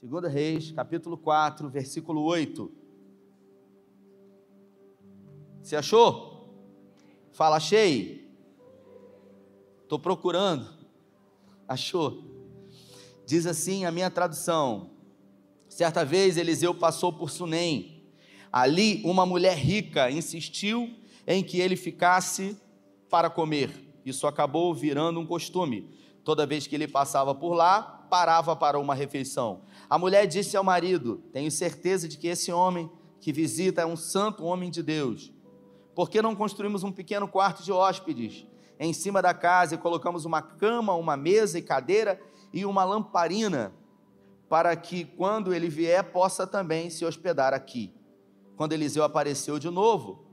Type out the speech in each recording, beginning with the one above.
2 Reis, capítulo 4, versículo 8. Você achou? Fala, achei. Estou procurando. Achou? Diz assim a minha tradução. Certa vez Eliseu passou por Sunem. Ali uma mulher rica insistiu em que ele ficasse para comer. Isso acabou virando um costume. Toda vez que ele passava por lá, parava para uma refeição. A mulher disse ao marido: Tenho certeza de que esse homem que visita é um santo homem de Deus. Por que não construímos um pequeno quarto de hóspedes em cima da casa e colocamos uma cama, uma mesa e cadeira e uma lamparina para que quando ele vier possa também se hospedar aqui? Quando Eliseu apareceu de novo,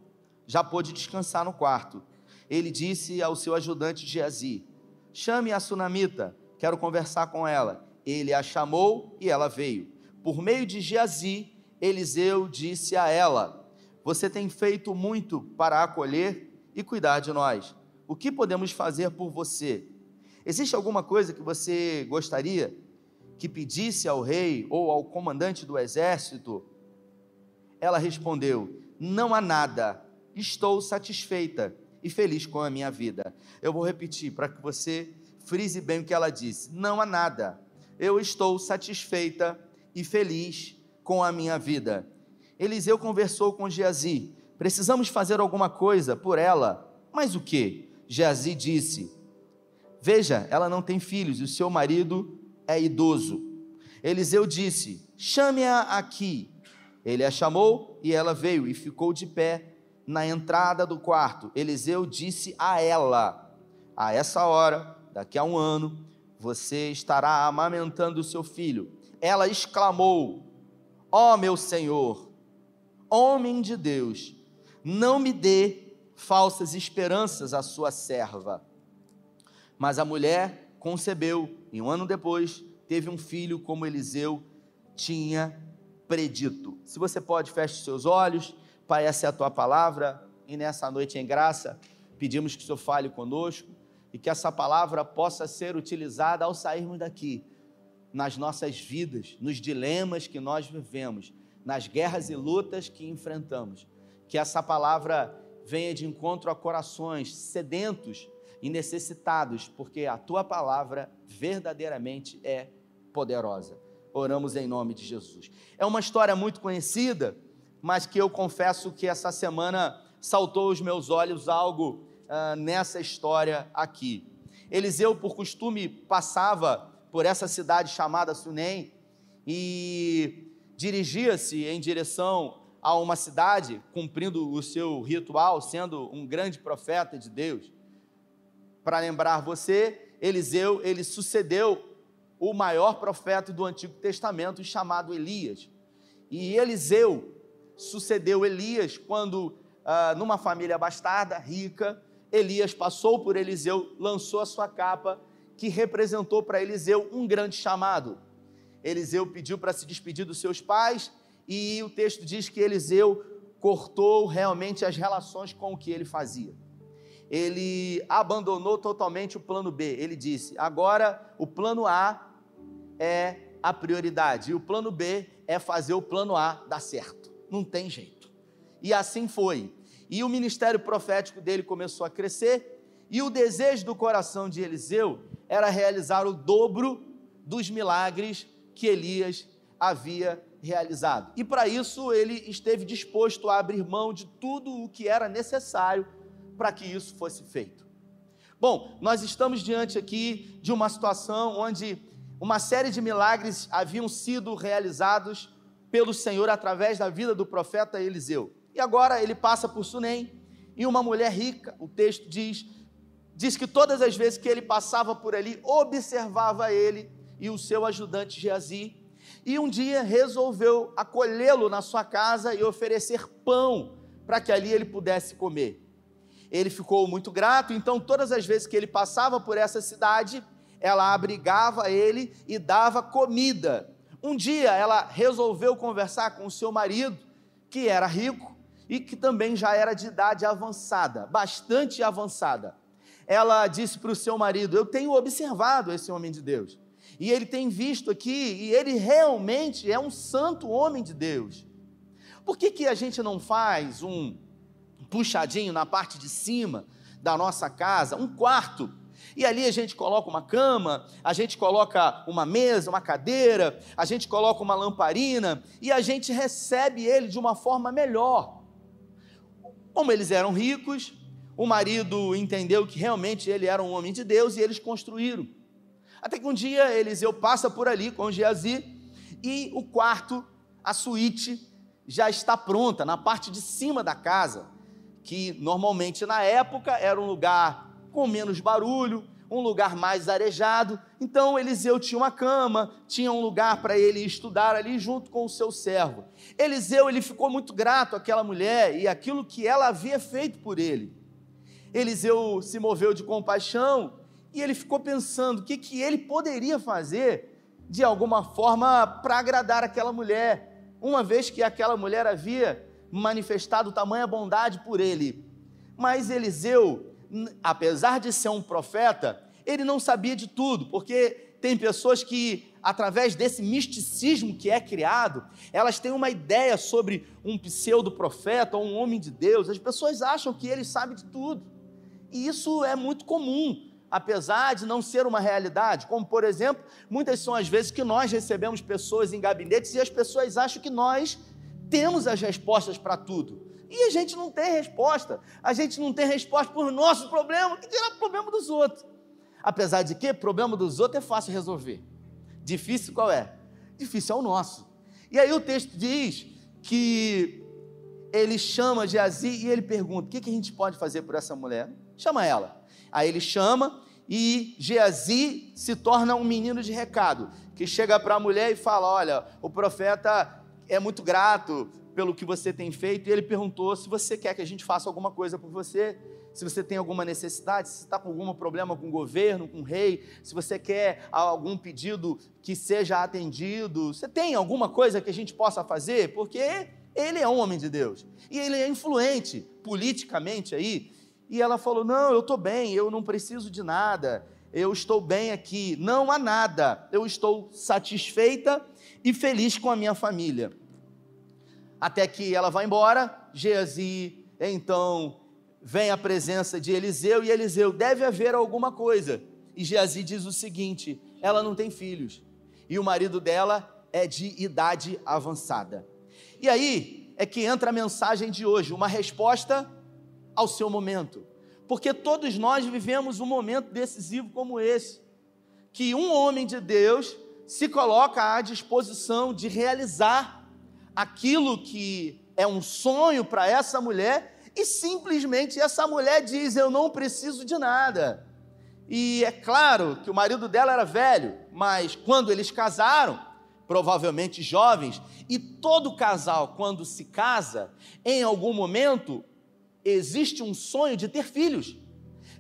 já pôde descansar no quarto. Ele disse ao seu ajudante Geazi: Chame a sunamita, quero conversar com ela. Ele a chamou e ela veio. Por meio de Geazi, Eliseu disse a ela: Você tem feito muito para acolher e cuidar de nós. O que podemos fazer por você? Existe alguma coisa que você gostaria que pedisse ao rei ou ao comandante do exército? Ela respondeu: Não há nada, estou satisfeita e feliz com a minha vida. Eu vou repetir para que você frise bem o que ela disse: Não há nada, eu estou satisfeita e feliz com a minha vida. Eliseu conversou com Geazi: Precisamos fazer alguma coisa por ela. Mas o que? Geazi disse: Veja, ela não tem filhos e o seu marido é idoso. Eliseu disse: Chame-a aqui. Ele a chamou e ela veio e ficou de pé na entrada do quarto. Eliseu disse a ela: A essa hora, daqui a um ano, você estará amamentando o seu filho. Ela exclamou: Ó oh, meu senhor, homem de Deus, não me dê falsas esperanças à sua serva. Mas a mulher concebeu e um ano depois teve um filho como Eliseu tinha predito. Se você pode, feche seus olhos. Pai, essa é a tua palavra e nessa noite em graça pedimos que o Senhor fale conosco e que essa palavra possa ser utilizada ao sairmos daqui, nas nossas vidas, nos dilemas que nós vivemos, nas guerras e lutas que enfrentamos. Que essa palavra venha de encontro a corações sedentos e necessitados, porque a tua palavra verdadeiramente é poderosa. Oramos em nome de Jesus. É uma história muito conhecida, mas que eu confesso que essa semana saltou aos meus olhos algo uh, nessa história aqui. Eliseu, por costume, passava por essa cidade chamada Sunem e dirigia-se em direção a uma cidade, cumprindo o seu ritual, sendo um grande profeta de Deus. Para lembrar você, Eliseu, ele sucedeu o maior profeta do Antigo Testamento, chamado Elias. E Eliseu sucedeu Elias quando, ah, numa família bastarda, rica, Elias passou por Eliseu, lançou a sua capa, que representou para Eliseu um grande chamado. Eliseu pediu para se despedir dos seus pais, e o texto diz que Eliseu cortou realmente as relações com o que ele fazia. Ele abandonou totalmente o plano B. Ele disse: agora o plano A é a prioridade, e o plano B é fazer o plano A dar certo. Não tem jeito. E assim foi. E o ministério profético dele começou a crescer, e o desejo do coração de Eliseu era realizar o dobro dos milagres que Elias havia realizado. E para isso ele esteve disposto a abrir mão de tudo o que era necessário para que isso fosse feito. Bom, nós estamos diante aqui de uma situação onde uma série de milagres haviam sido realizados pelo Senhor através da vida do profeta Eliseu. E agora ele passa por Sunem e uma mulher rica, o texto diz, diz que todas as vezes que ele passava por ali, observava ele e o seu ajudante Geazi, e um dia resolveu acolhê-lo na sua casa e oferecer pão para que ali ele pudesse comer. Ele ficou muito grato, então todas as vezes que ele passava por essa cidade, ela abrigava ele e dava comida. Um dia ela resolveu conversar com o seu marido, que era rico, e que também já era de idade avançada, bastante avançada. Ela disse para o seu marido: Eu tenho observado esse homem de Deus. E ele tem visto aqui, e ele realmente é um santo homem de Deus. Por que, que a gente não faz um puxadinho na parte de cima da nossa casa, um quarto? E ali a gente coloca uma cama, a gente coloca uma mesa, uma cadeira, a gente coloca uma lamparina e a gente recebe ele de uma forma melhor. Como eles eram ricos, o marido entendeu que realmente ele era um homem de Deus e eles construíram. Até que um dia Eliseu passa por ali com Geazi e o quarto, a suíte, já está pronta na parte de cima da casa, que normalmente na época era um lugar com menos barulho, um lugar mais arejado. Então Eliseu tinha uma cama, tinha um lugar para ele estudar ali junto com o seu servo. Eliseu ele ficou muito grato àquela mulher e aquilo que ela havia feito por ele. Eliseu se moveu de compaixão e ele ficou pensando o que, que ele poderia fazer de alguma forma para agradar aquela mulher, uma vez que aquela mulher havia manifestado tamanha bondade por ele. Mas Eliseu, apesar de ser um profeta, ele não sabia de tudo, porque tem pessoas que, através desse misticismo que é criado, elas têm uma ideia sobre um pseudo-profeta ou um homem de Deus. As pessoas acham que ele sabe de tudo. E isso é muito comum apesar de não ser uma realidade, como por exemplo, muitas são as vezes que nós recebemos pessoas em gabinetes e as pessoas acham que nós temos as respostas para tudo. E a gente não tem resposta. A gente não tem resposta para o nosso problema, que dirá problema dos outros. Apesar de que problema dos outros é fácil resolver. Difícil qual é? Difícil é o nosso. E aí o texto diz que ele chama Geazi e ele pergunta: o que, que a gente pode fazer por essa mulher? Chama ela. Aí ele chama e Geazi se torna um menino de recado, que chega para a mulher e fala: Olha, o profeta é muito grato pelo que você tem feito, e ele perguntou se você quer que a gente faça alguma coisa por você, se você tem alguma necessidade, se está com algum problema com o governo, com o rei, se você quer algum pedido que seja atendido, você tem alguma coisa que a gente possa fazer? Porque ele é um homem de Deus e ele é influente politicamente aí. E ela falou: Não, eu estou bem, eu não preciso de nada, eu estou bem aqui, não há nada, eu estou satisfeita e feliz com a minha família. Até que ela vai embora, Geazi, então vem a presença de Eliseu e Eliseu, deve haver alguma coisa. E Geazi diz o seguinte: ela não tem filhos e o marido dela é de idade avançada. E aí é que entra a mensagem de hoje, uma resposta ao seu momento. Porque todos nós vivemos um momento decisivo como esse, que um homem de Deus se coloca à disposição de realizar aquilo que é um sonho para essa mulher e simplesmente essa mulher diz: Eu não preciso de nada. E é claro que o marido dela era velho, mas quando eles casaram, provavelmente jovens, e todo casal, quando se casa, em algum momento, existe um sonho de ter filhos,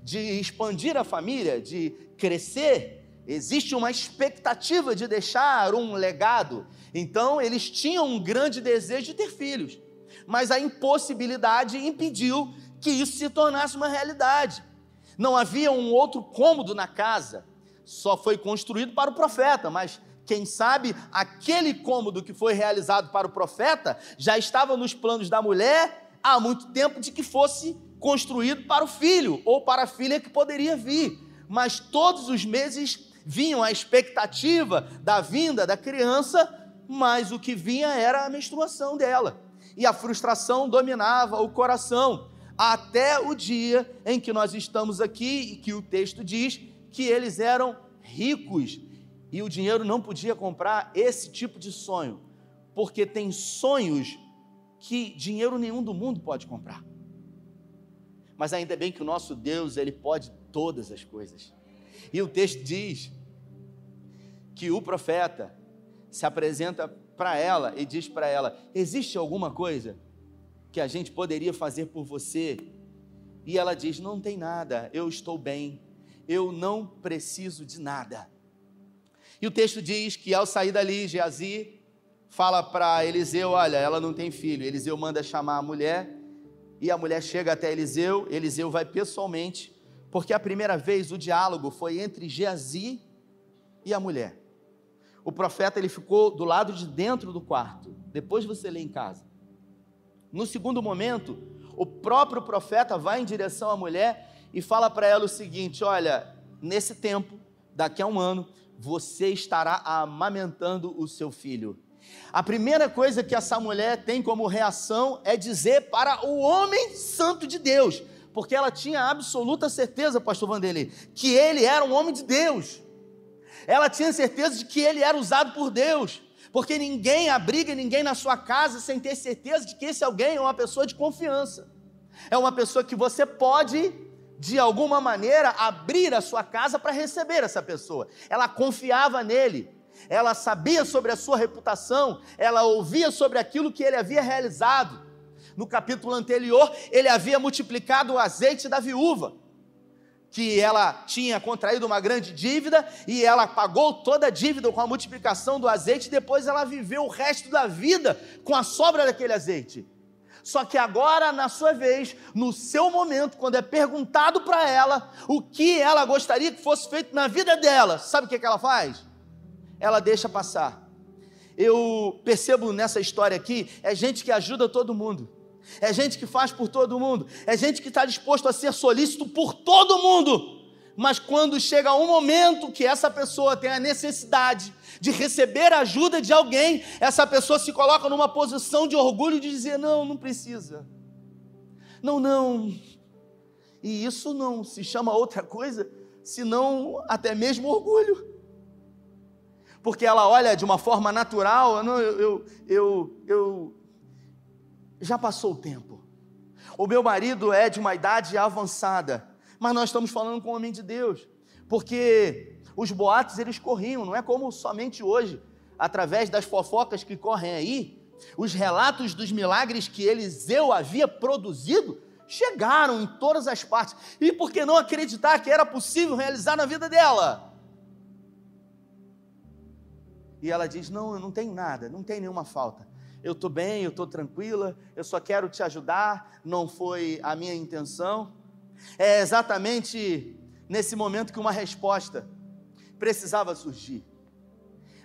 de expandir a família, de crescer, existe uma expectativa de deixar um legado. Então, eles tinham um grande desejo de ter filhos, mas a impossibilidade impediu que isso se tornasse uma realidade. Não havia um outro cômodo na casa, só foi construído para o profeta, mas quem sabe aquele cômodo que foi realizado para o profeta já estava nos planos da mulher há muito tempo de que fosse construído para o filho ou para a filha que poderia vir. Mas todos os meses vinham a expectativa da vinda da criança, mas o que vinha era a menstruação dela. E a frustração dominava o coração, até o dia em que nós estamos aqui e que o texto diz que eles eram ricos e o dinheiro não podia comprar esse tipo de sonho, porque tem sonhos que dinheiro nenhum do mundo pode comprar. Mas ainda bem que o nosso Deus, ele pode todas as coisas. E o texto diz que o profeta se apresenta para ela e diz para ela: Existe alguma coisa que a gente poderia fazer por você? E ela diz: Não tem nada, eu estou bem, eu não preciso de nada. E o texto diz que ao sair dali, Geazi fala para Eliseu: Olha, ela não tem filho. Eliseu manda chamar a mulher e a mulher chega até Eliseu. Eliseu vai pessoalmente, porque a primeira vez o diálogo foi entre Geazi e a mulher. O profeta ele ficou do lado de dentro do quarto. Depois você lê em casa. No segundo momento, o próprio profeta vai em direção à mulher e fala para ela o seguinte: Olha, nesse tempo, daqui a um ano, você estará amamentando o seu filho. A primeira coisa que essa mulher tem como reação é dizer para o homem santo de Deus, porque ela tinha absoluta certeza, pastor Vanderlei, que ele era um homem de Deus. Ela tinha certeza de que ele era usado por Deus, porque ninguém abriga ninguém na sua casa sem ter certeza de que esse alguém é uma pessoa de confiança. É uma pessoa que você pode de alguma maneira, abrir a sua casa para receber essa pessoa. Ela confiava nele, ela sabia sobre a sua reputação, ela ouvia sobre aquilo que ele havia realizado. No capítulo anterior, ele havia multiplicado o azeite da viúva, que ela tinha contraído uma grande dívida e ela pagou toda a dívida com a multiplicação do azeite, depois ela viveu o resto da vida com a sobra daquele azeite. Só que agora, na sua vez, no seu momento, quando é perguntado para ela o que ela gostaria que fosse feito na vida dela, sabe o que, que ela faz? Ela deixa passar. Eu percebo nessa história aqui, é gente que ajuda todo mundo. É gente que faz por todo mundo, é gente que está disposto a ser solícito por todo mundo, mas quando chega um momento que essa pessoa tem a necessidade de receber ajuda de alguém, essa pessoa se coloca numa posição de orgulho de dizer: não, não precisa. Não, não. E isso não se chama outra coisa senão até mesmo orgulho. Porque ela olha de uma forma natural, eu, eu, eu já passou o tempo. O meu marido é de uma idade avançada, mas nós estamos falando com o homem de Deus, porque os boatos eles corriam, não é como somente hoje, através das fofocas que correm aí, os relatos dos milagres que Eliseu havia produzido chegaram em todas as partes. E por que não acreditar que era possível realizar na vida dela? E ela diz: Não, eu não tenho nada, não tem nenhuma falta. Eu estou bem, eu estou tranquila, eu só quero te ajudar, não foi a minha intenção. É exatamente nesse momento que uma resposta precisava surgir.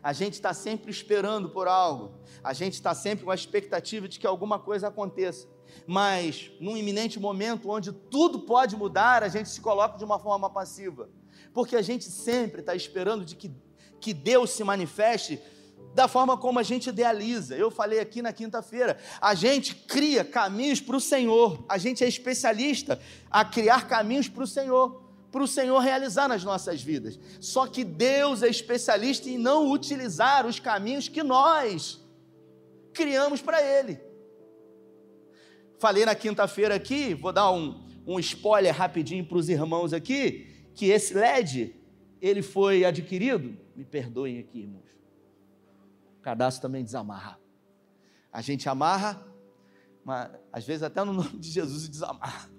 A gente está sempre esperando por algo, a gente está sempre com a expectativa de que alguma coisa aconteça, mas num iminente momento onde tudo pode mudar, a gente se coloca de uma forma passiva, porque a gente sempre está esperando de que, que Deus se manifeste da forma como a gente idealiza. Eu falei aqui na quinta-feira, a gente cria caminhos para o Senhor, a gente é especialista a criar caminhos para o Senhor para o Senhor realizar nas nossas vidas. Só que Deus é especialista em não utilizar os caminhos que nós criamos para Ele. Falei na quinta-feira aqui, vou dar um, um spoiler rapidinho para os irmãos aqui, que esse LED, ele foi adquirido, me perdoem aqui, irmãos. O cadastro também desamarra. A gente amarra, mas às vezes até no nome de Jesus desamarra.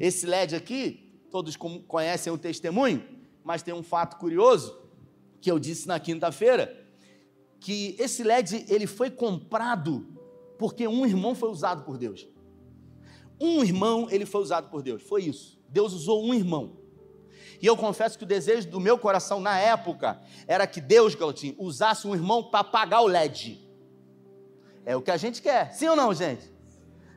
Esse LED aqui, todos conhecem o testemunho, mas tem um fato curioso que eu disse na quinta-feira, que esse LED ele foi comprado porque um irmão foi usado por Deus. Um irmão ele foi usado por Deus, foi isso. Deus usou um irmão. E eu confesso que o desejo do meu coração na época era que Deus, Galotinho, usasse um irmão para apagar o LED. É o que a gente quer, sim ou não, gente?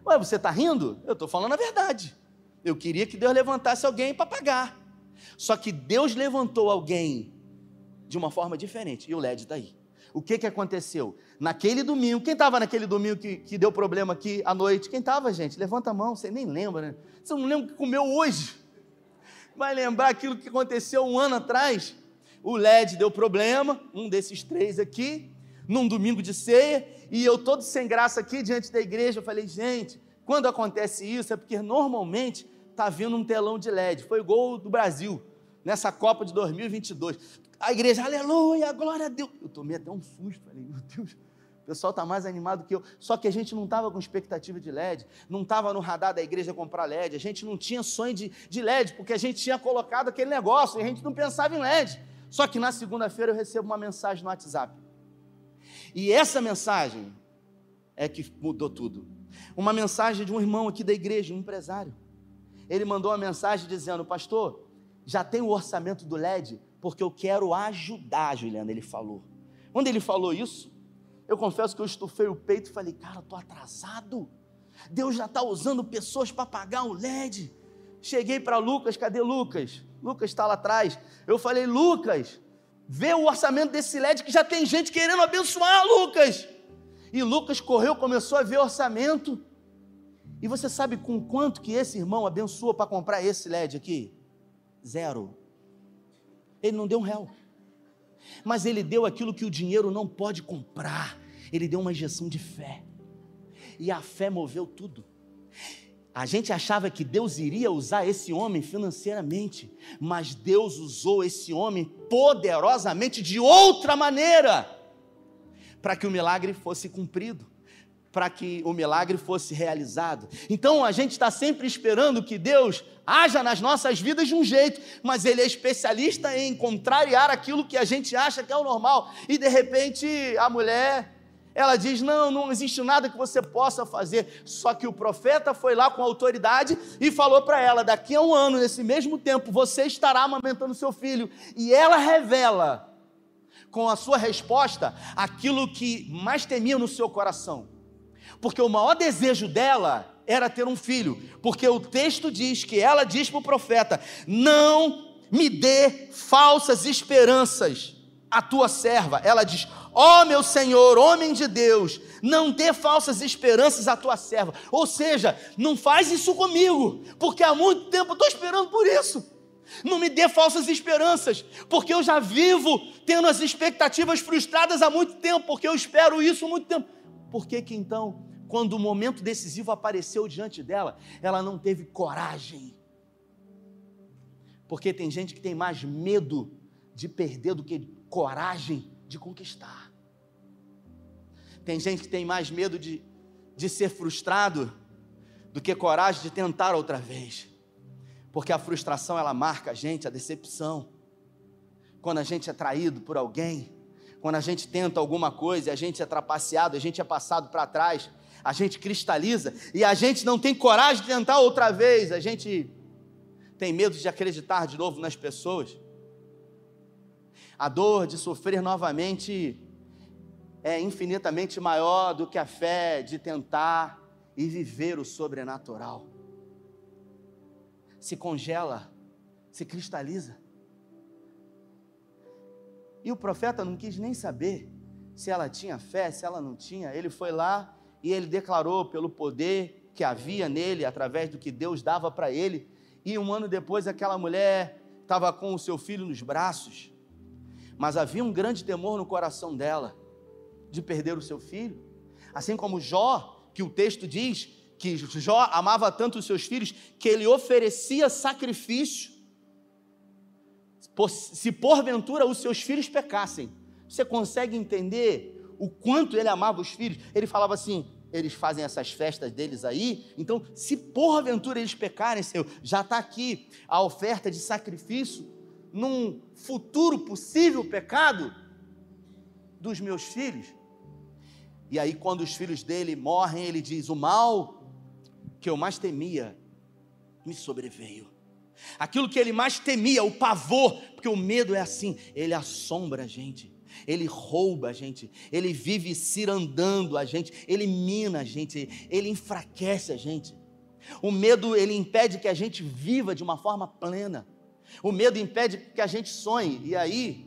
Ué, você está rindo? Eu estou falando a verdade. Eu queria que Deus levantasse alguém para pagar. Só que Deus levantou alguém de uma forma diferente. E o LED está aí. O que, que aconteceu? Naquele domingo, quem estava naquele domingo que, que deu problema aqui à noite? Quem estava, gente? Levanta a mão, você nem lembra, né? Você não lembra o que comeu hoje? Vai lembrar aquilo que aconteceu um ano atrás? O LED deu problema, um desses três aqui, num domingo de ceia, e eu todo sem graça aqui diante da igreja, eu falei, gente, quando acontece isso é porque normalmente está vindo um telão de LED. Foi gol do Brasil nessa Copa de 2022. A igreja, aleluia, glória a Deus. Eu tomei até um susto, falei, meu Deus, pessoal está mais animado que eu. Só que a gente não estava com expectativa de LED, não estava no radar da igreja comprar LED, a gente não tinha sonho de, de LED, porque a gente tinha colocado aquele negócio e a gente não pensava em LED. Só que na segunda-feira eu recebo uma mensagem no WhatsApp. E essa mensagem é que mudou tudo uma mensagem de um irmão aqui da igreja, um empresário. Ele mandou uma mensagem dizendo: Pastor, já tem o orçamento do LED, porque eu quero ajudar, Juliana. Ele falou: Quando ele falou isso, eu confesso que eu estufei o peito e falei, cara, estou atrasado. Deus já está usando pessoas para pagar o LED. Cheguei para Lucas, cadê Lucas? Lucas está lá atrás. Eu falei, Lucas, vê o orçamento desse LED que já tem gente querendo abençoar, Lucas. E Lucas correu, começou a ver o orçamento. E você sabe com quanto que esse irmão abençoou para comprar esse LED aqui? Zero. Ele não deu um réu. Mas ele deu aquilo que o dinheiro não pode comprar. Ele deu uma injeção de fé. E a fé moveu tudo. A gente achava que Deus iria usar esse homem financeiramente, mas Deus usou esse homem poderosamente de outra maneira para que o milagre fosse cumprido para que o milagre fosse realizado. Então a gente está sempre esperando que Deus haja nas nossas vidas de um jeito, mas Ele é especialista em contrariar aquilo que a gente acha que é o normal. E de repente a mulher, ela diz: Não, não existe nada que você possa fazer. Só que o profeta foi lá com autoridade e falou para ela: Daqui a um ano, nesse mesmo tempo, você estará amamentando seu filho. E ela revela com a sua resposta aquilo que mais temia no seu coração porque o maior desejo dela era ter um filho, porque o texto diz que ela diz para o profeta: Não me dê falsas esperanças, a tua serva. Ela diz: Ó oh, meu Senhor, homem de Deus, não dê falsas esperanças à tua serva. Ou seja, não faz isso comigo, porque há muito tempo eu estou esperando por isso. Não me dê falsas esperanças, porque eu já vivo tendo as expectativas frustradas há muito tempo, porque eu espero isso há muito tempo. Por que que então quando o momento decisivo apareceu diante dela, ela não teve coragem. Porque tem gente que tem mais medo de perder do que coragem de conquistar. Tem gente que tem mais medo de, de ser frustrado do que coragem de tentar outra vez. Porque a frustração ela marca a gente, a decepção. Quando a gente é traído por alguém, quando a gente tenta alguma coisa e a gente é trapaceado, a gente é passado para trás, a gente cristaliza e a gente não tem coragem de tentar outra vez, a gente tem medo de acreditar de novo nas pessoas. A dor de sofrer novamente é infinitamente maior do que a fé de tentar e viver o sobrenatural. Se congela, se cristaliza. E o profeta não quis nem saber se ela tinha fé, se ela não tinha. Ele foi lá e ele declarou pelo poder que havia nele, através do que Deus dava para ele. E um ano depois, aquela mulher estava com o seu filho nos braços, mas havia um grande temor no coração dela de perder o seu filho. Assim como Jó, que o texto diz que Jó amava tanto os seus filhos que ele oferecia sacrifício. Se porventura os seus filhos pecassem, você consegue entender o quanto ele amava os filhos, ele falava assim: eles fazem essas festas deles aí, então, se porventura eles pecarem, Senhor, já está aqui a oferta de sacrifício num futuro possível pecado dos meus filhos. E aí, quando os filhos dele morrem, ele diz: O mal que eu mais temia me sobreveio. Aquilo que ele mais temia, o pavor, porque o medo é assim, ele assombra a gente ele rouba a gente, ele vive cirandando a gente, ele mina a gente, ele enfraquece a gente. O medo, ele impede que a gente viva de uma forma plena. O medo impede que a gente sonhe. E aí,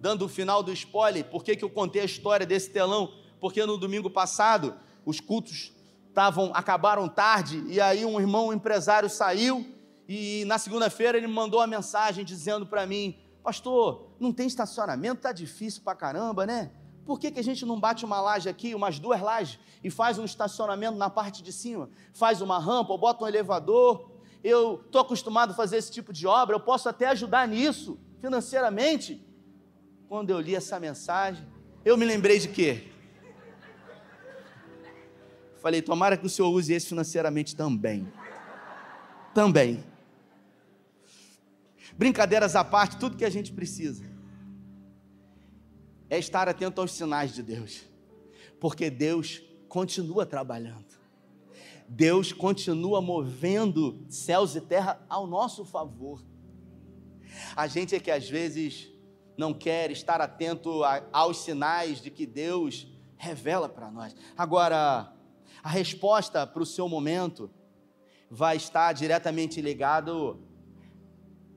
dando o final do spoiler, por que, que eu contei a história desse telão? Porque no domingo passado, os cultos estavam acabaram tarde, e aí um irmão um empresário saiu, e na segunda-feira ele mandou uma mensagem dizendo para mim: Pastor, não tem estacionamento, tá difícil pra caramba, né? Por que, que a gente não bate uma laje aqui, umas duas lajes, e faz um estacionamento na parte de cima? Faz uma rampa, ou bota um elevador. Eu estou acostumado a fazer esse tipo de obra, eu posso até ajudar nisso, financeiramente. Quando eu li essa mensagem, eu me lembrei de quê? Falei, tomara que o Senhor use esse financeiramente também. Também. Brincadeiras à parte, tudo que a gente precisa é estar atento aos sinais de Deus, porque Deus continua trabalhando, Deus continua movendo céus e terra ao nosso favor. A gente é que às vezes não quer estar atento a, aos sinais de que Deus revela para nós. Agora, a resposta para o seu momento vai estar diretamente ligado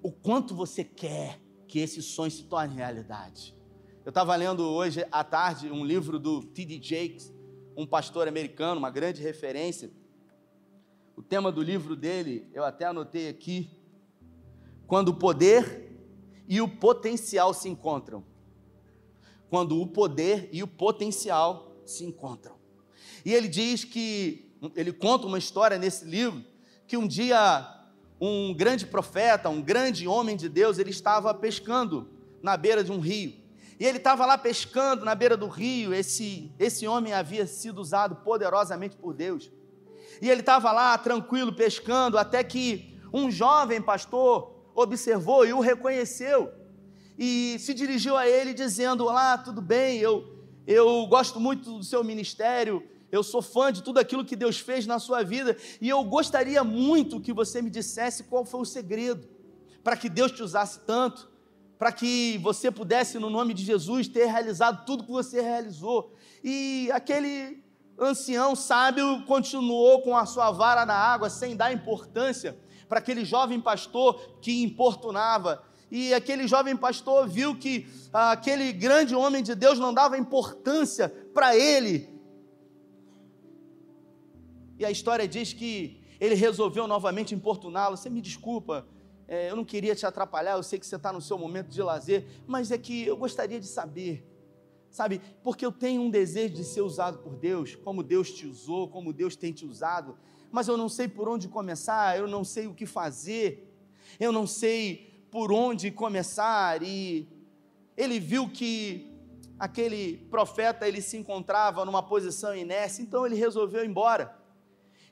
o quanto você quer que esse sonho se torne realidade. Eu estava lendo hoje à tarde um livro do T.D. Jakes, um pastor americano, uma grande referência. O tema do livro dele, eu até anotei aqui, quando o poder e o potencial se encontram. Quando o poder e o potencial se encontram. E ele diz que, ele conta uma história nesse livro, que um dia um grande profeta, um grande homem de Deus, ele estava pescando na beira de um rio. E ele estava lá pescando na beira do rio. Esse, esse homem havia sido usado poderosamente por Deus. E ele estava lá tranquilo pescando, até que um jovem pastor observou e o reconheceu. E se dirigiu a ele dizendo: Olá, tudo bem? Eu, eu gosto muito do seu ministério eu sou fã de tudo aquilo que Deus fez na sua vida e eu gostaria muito que você me dissesse qual foi o segredo para que Deus te usasse tanto, para que você pudesse, no nome de Jesus, ter realizado tudo que você realizou. E aquele ancião sábio continuou com a sua vara na água, sem dar importância para aquele jovem pastor que importunava. E aquele jovem pastor viu que ah, aquele grande homem de Deus não dava importância para ele, e a história diz que ele resolveu novamente importuná-lo. Você me desculpa, é, eu não queria te atrapalhar, eu sei que você está no seu momento de lazer, mas é que eu gostaria de saber, sabe, porque eu tenho um desejo de ser usado por Deus, como Deus te usou, como Deus tem te usado, mas eu não sei por onde começar, eu não sei o que fazer, eu não sei por onde começar. E ele viu que aquele profeta ele se encontrava numa posição inércia, então ele resolveu ir embora.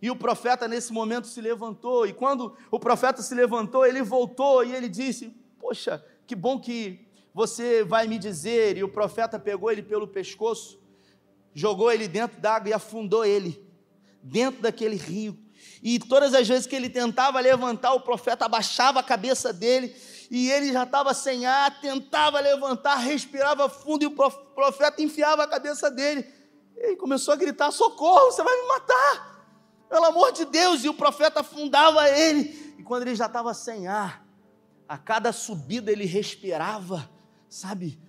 E o profeta nesse momento se levantou, e quando o profeta se levantou, ele voltou e ele disse: Poxa, que bom que você vai me dizer. E o profeta pegou ele pelo pescoço, jogou ele dentro d'água e afundou ele dentro daquele rio. E todas as vezes que ele tentava levantar, o profeta abaixava a cabeça dele e ele já estava sem ar, tentava levantar, respirava fundo e o profeta enfiava a cabeça dele. Ele começou a gritar: Socorro, você vai me matar pelo amor de Deus, e o profeta afundava ele, e quando ele já estava sem ar, a cada subida ele respirava, sabe,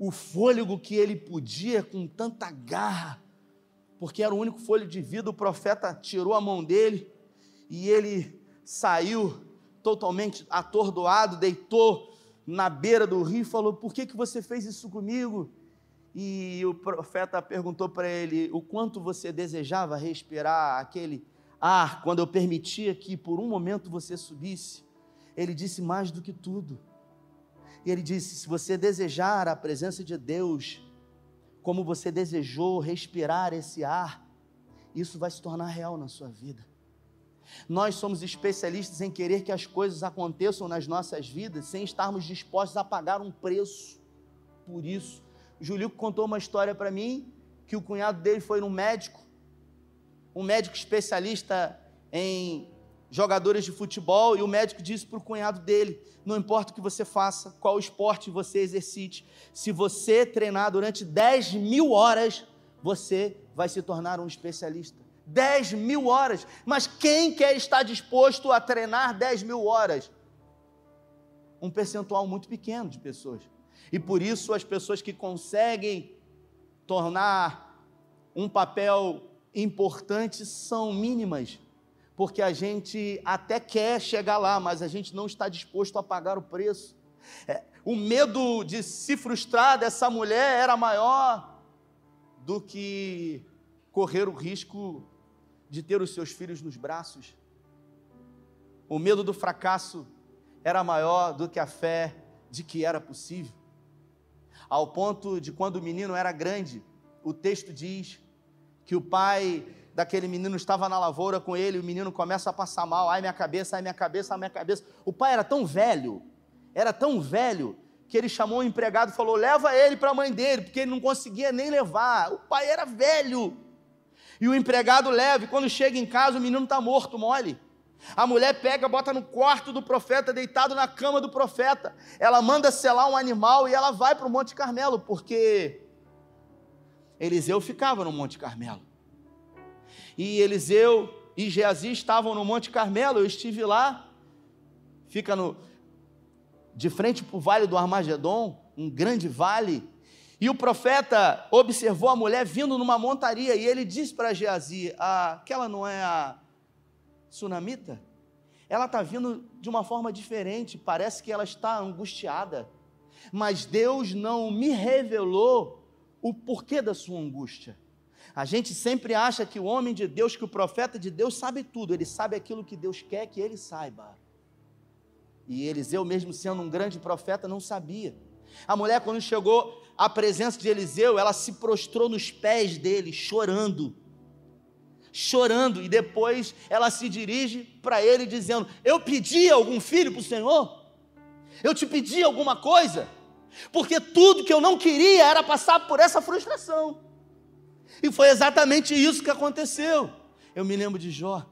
o fôlego que ele podia com tanta garra, porque era o único fôlego de vida, o profeta tirou a mão dele e ele saiu totalmente atordoado, deitou na beira do rio e falou: Por que, que você fez isso comigo? E o profeta perguntou para ele o quanto você desejava respirar aquele ar quando eu permitia que por um momento você subisse. Ele disse mais do que tudo. E ele disse: se você desejar a presença de Deus, como você desejou respirar esse ar, isso vai se tornar real na sua vida. Nós somos especialistas em querer que as coisas aconteçam nas nossas vidas sem estarmos dispostos a pagar um preço por isso. Julio contou uma história para mim que o cunhado dele foi num médico, um médico especialista em jogadores de futebol, e o médico disse para o cunhado dele: não importa o que você faça, qual esporte você exercite, se você treinar durante 10 mil horas, você vai se tornar um especialista. 10 mil horas, mas quem quer estar disposto a treinar 10 mil horas? Um percentual muito pequeno de pessoas. E por isso as pessoas que conseguem tornar um papel importante são mínimas, porque a gente até quer chegar lá, mas a gente não está disposto a pagar o preço. É, o medo de se frustrar dessa mulher era maior do que correr o risco de ter os seus filhos nos braços. O medo do fracasso era maior do que a fé de que era possível ao ponto de quando o menino era grande, o texto diz que o pai daquele menino estava na lavoura com ele, o menino começa a passar mal, ai minha cabeça, ai minha cabeça, ai minha cabeça. O pai era tão velho, era tão velho, que ele chamou o empregado e falou: leva ele para a mãe dele, porque ele não conseguia nem levar. O pai era velho. E o empregado leva, e quando chega em casa, o menino está morto, mole. A mulher pega, bota no quarto do profeta, deitado na cama do profeta. Ela manda selar um animal e ela vai para o Monte Carmelo, porque Eliseu ficava no Monte Carmelo. E Eliseu e Geazi estavam no Monte Carmelo, eu estive lá, fica no, de frente para o vale do Armagedon, um grande vale, e o profeta observou a mulher vindo numa montaria, e ele disse para Geazi: ah, aquela não é a sunamita? Ela está vindo de uma forma diferente, parece que ela está angustiada, mas Deus não me revelou o porquê da sua angústia. A gente sempre acha que o homem de Deus, que o profeta de Deus sabe tudo, ele sabe aquilo que Deus quer que ele saiba. E Eliseu, mesmo sendo um grande profeta, não sabia. A mulher, quando chegou à presença de Eliseu, ela se prostrou nos pés dele, chorando. Chorando, e depois ela se dirige para ele, dizendo: Eu pedi algum filho para o Senhor? Eu te pedi alguma coisa? Porque tudo que eu não queria era passar por essa frustração. E foi exatamente isso que aconteceu. Eu me lembro de Jó.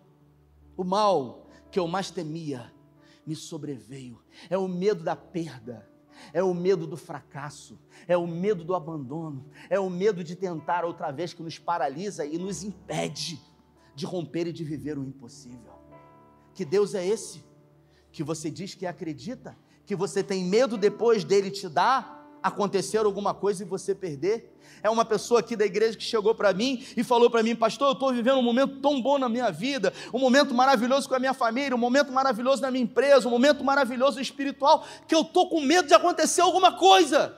O mal que eu mais temia me sobreveio. É o medo da perda é o medo do fracasso, é o medo do abandono, é o medo de tentar outra vez que nos paralisa e nos impede de romper e de viver o impossível. Que Deus é esse? Que você diz que acredita, que você tem medo depois dele te dar acontecer alguma coisa e você perder. É uma pessoa aqui da igreja que chegou para mim e falou para mim, pastor, eu estou vivendo um momento tão bom na minha vida, um momento maravilhoso com a minha família, um momento maravilhoso na minha empresa, um momento maravilhoso espiritual, que eu estou com medo de acontecer alguma coisa.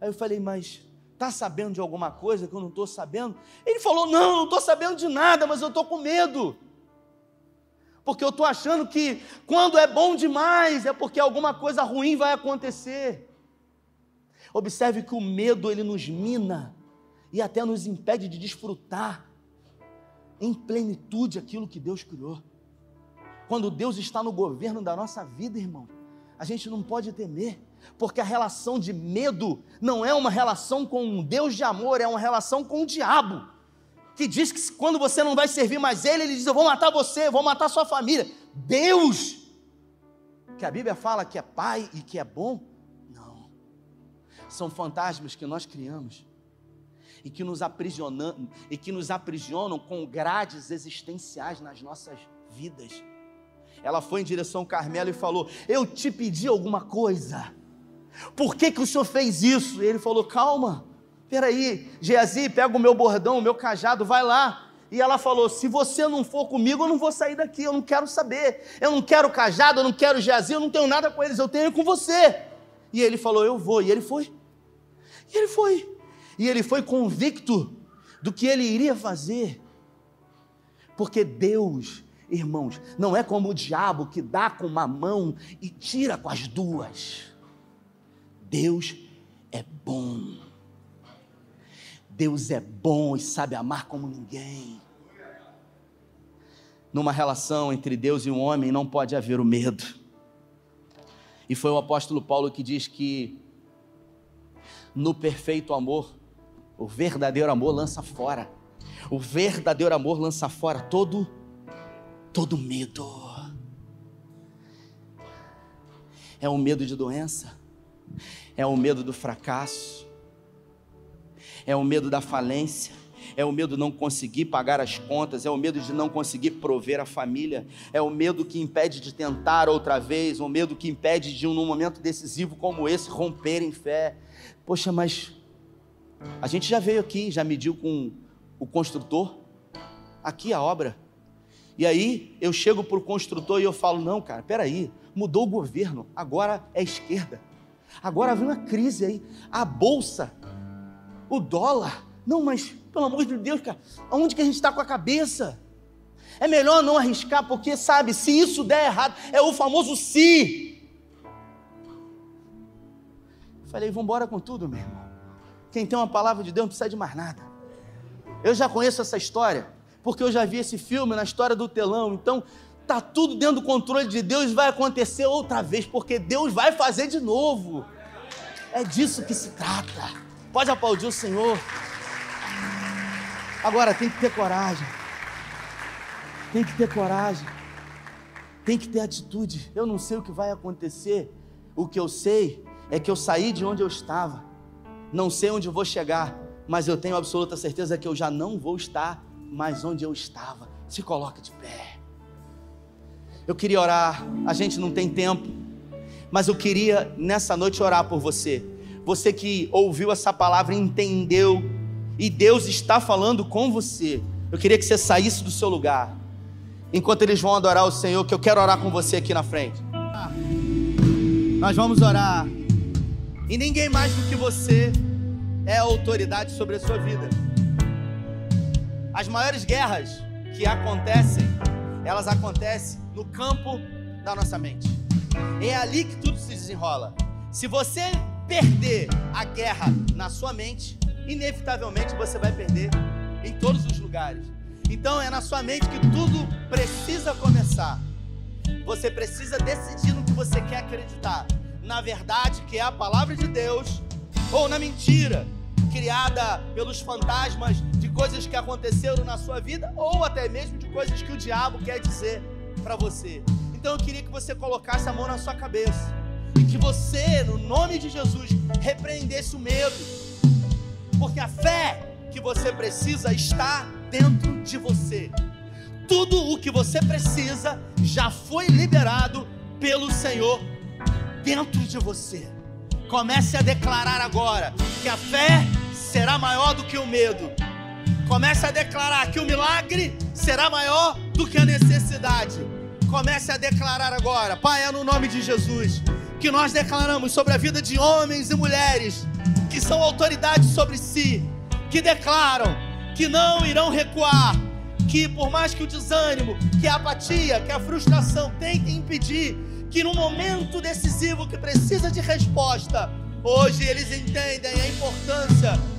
Aí eu falei, mas está sabendo de alguma coisa que eu não estou sabendo? Ele falou, não, não estou sabendo de nada, mas eu estou com medo porque eu estou achando que quando é bom demais é porque alguma coisa ruim vai acontecer. Observe que o medo ele nos mina e até nos impede de desfrutar em plenitude aquilo que Deus criou. Quando Deus está no governo da nossa vida, irmão, a gente não pode temer, porque a relação de medo não é uma relação com um Deus de amor, é uma relação com o diabo, que diz que quando você não vai servir mais Ele, Ele diz: Eu vou matar você, eu vou matar sua família. Deus, que a Bíblia fala que é Pai e que é bom, são fantasmas que nós criamos e que nos aprisionam e que nos aprisionam com grades existenciais nas nossas vidas. Ela foi em direção ao Carmelo e falou: "Eu te pedi alguma coisa. Por que que o senhor fez isso?" E ele falou: "Calma. Peraí, Geazi, pega o meu bordão, o meu cajado, vai lá. E ela falou: Se você não for comigo, eu não vou sair daqui, eu não quero saber. Eu não quero cajado, eu não quero Geazi, eu não tenho nada com eles, eu tenho com você. E ele falou: Eu vou. E ele foi. E ele foi. E ele foi convicto do que ele iria fazer. Porque Deus, irmãos, não é como o diabo que dá com uma mão e tira com as duas. Deus é bom. Deus é bom e sabe amar como ninguém. Numa relação entre Deus e um homem não pode haver o medo. E foi o apóstolo Paulo que diz que no perfeito amor. O verdadeiro amor lança fora. O verdadeiro amor lança fora todo todo medo. É o medo de doença, é o medo do fracasso, é o medo da falência, é o medo de não conseguir pagar as contas, é o medo de não conseguir prover a família, é o medo que impede de tentar outra vez, o medo que impede de, num momento decisivo como esse, romper em fé, Poxa, mas a gente já veio aqui, já mediu com o construtor, aqui a obra. E aí eu chego para o construtor e eu falo: não, cara, peraí, mudou o governo, agora é esquerda. Agora vem uma crise aí, a bolsa, o dólar. Não, mas pelo amor de Deus, cara, aonde que a gente está com a cabeça? É melhor não arriscar, porque sabe, se isso der errado, é o famoso se. Falei, vamos embora com tudo, meu irmão. Quem tem uma palavra de Deus não precisa de mais nada. Eu já conheço essa história, porque eu já vi esse filme na história do telão. Então, tá tudo dentro do controle de Deus vai acontecer outra vez, porque Deus vai fazer de novo. É disso que se trata. Pode aplaudir o Senhor. Agora tem que ter coragem. Tem que ter coragem. Tem que ter atitude. Eu não sei o que vai acontecer. O que eu sei é que eu saí de onde eu estava. Não sei onde vou chegar, mas eu tenho absoluta certeza que eu já não vou estar mais onde eu estava. Se coloca de pé. Eu queria orar, a gente não tem tempo, mas eu queria nessa noite orar por você. Você que ouviu essa palavra, entendeu, e Deus está falando com você. Eu queria que você saísse do seu lugar, enquanto eles vão adorar o Senhor, que eu quero orar com você aqui na frente. Nós vamos orar, e ninguém mais do que você é autoridade sobre a sua vida. As maiores guerras que acontecem, elas acontecem no campo da nossa mente. É ali que tudo se desenrola. Se você perder a guerra na sua mente, inevitavelmente você vai perder em todos os lugares. Então é na sua mente que tudo precisa começar. Você precisa decidir no que você quer acreditar. Na verdade, que é a palavra de Deus, ou na mentira, criada pelos fantasmas de coisas que aconteceram na sua vida, ou até mesmo de coisas que o diabo quer dizer para você. Então eu queria que você colocasse a mão na sua cabeça e que você, no nome de Jesus, repreendesse o medo, porque a fé que você precisa está dentro de você. Tudo o que você precisa já foi liberado pelo Senhor dentro de você. Comece a declarar agora que a fé será maior do que o medo. Comece a declarar que o milagre será maior do que a necessidade. Comece a declarar agora, Pai, é no nome de Jesus, que nós declaramos sobre a vida de homens e mulheres que são autoridades sobre si, que declaram que não irão recuar, que por mais que o desânimo, que a apatia, que a frustração tentem impedir, que no momento decisivo que precisa de resposta, hoje eles entendem a importância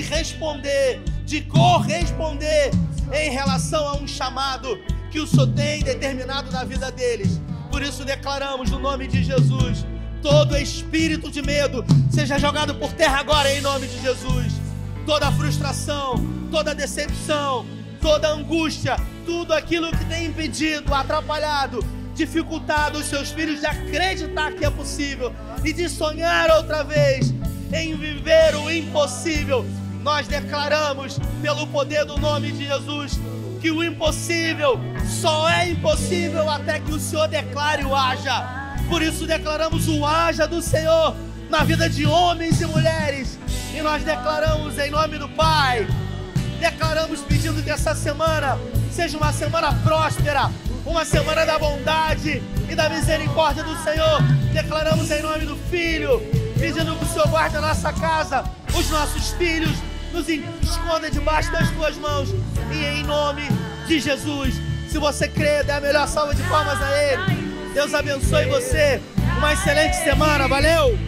de responder, de corresponder em relação a um chamado que o Senhor tem determinado na vida deles. Por isso declaramos no nome de Jesus: todo espírito de medo seja jogado por terra agora em nome de Jesus. Toda frustração, toda decepção, toda angústia, tudo aquilo que tem impedido, atrapalhado, dificultado os seus filhos de acreditar que é possível e de sonhar outra vez em viver o impossível nós declaramos, pelo poder do nome de Jesus, que o impossível só é impossível até que o Senhor declare o haja. Por isso declaramos o haja do Senhor na vida de homens e mulheres. E nós declaramos em nome do Pai. Declaramos pedindo que essa semana seja uma semana próspera, uma semana da bondade e da misericórdia do Senhor. Declaramos em nome do Filho, pedindo que o Senhor guarde a nossa casa, os nossos filhos, nos esconda debaixo das tuas mãos. E em nome de Jesus, se você crê, dê a melhor salva de palmas a Ele. Deus abençoe você. Uma excelente semana. Valeu!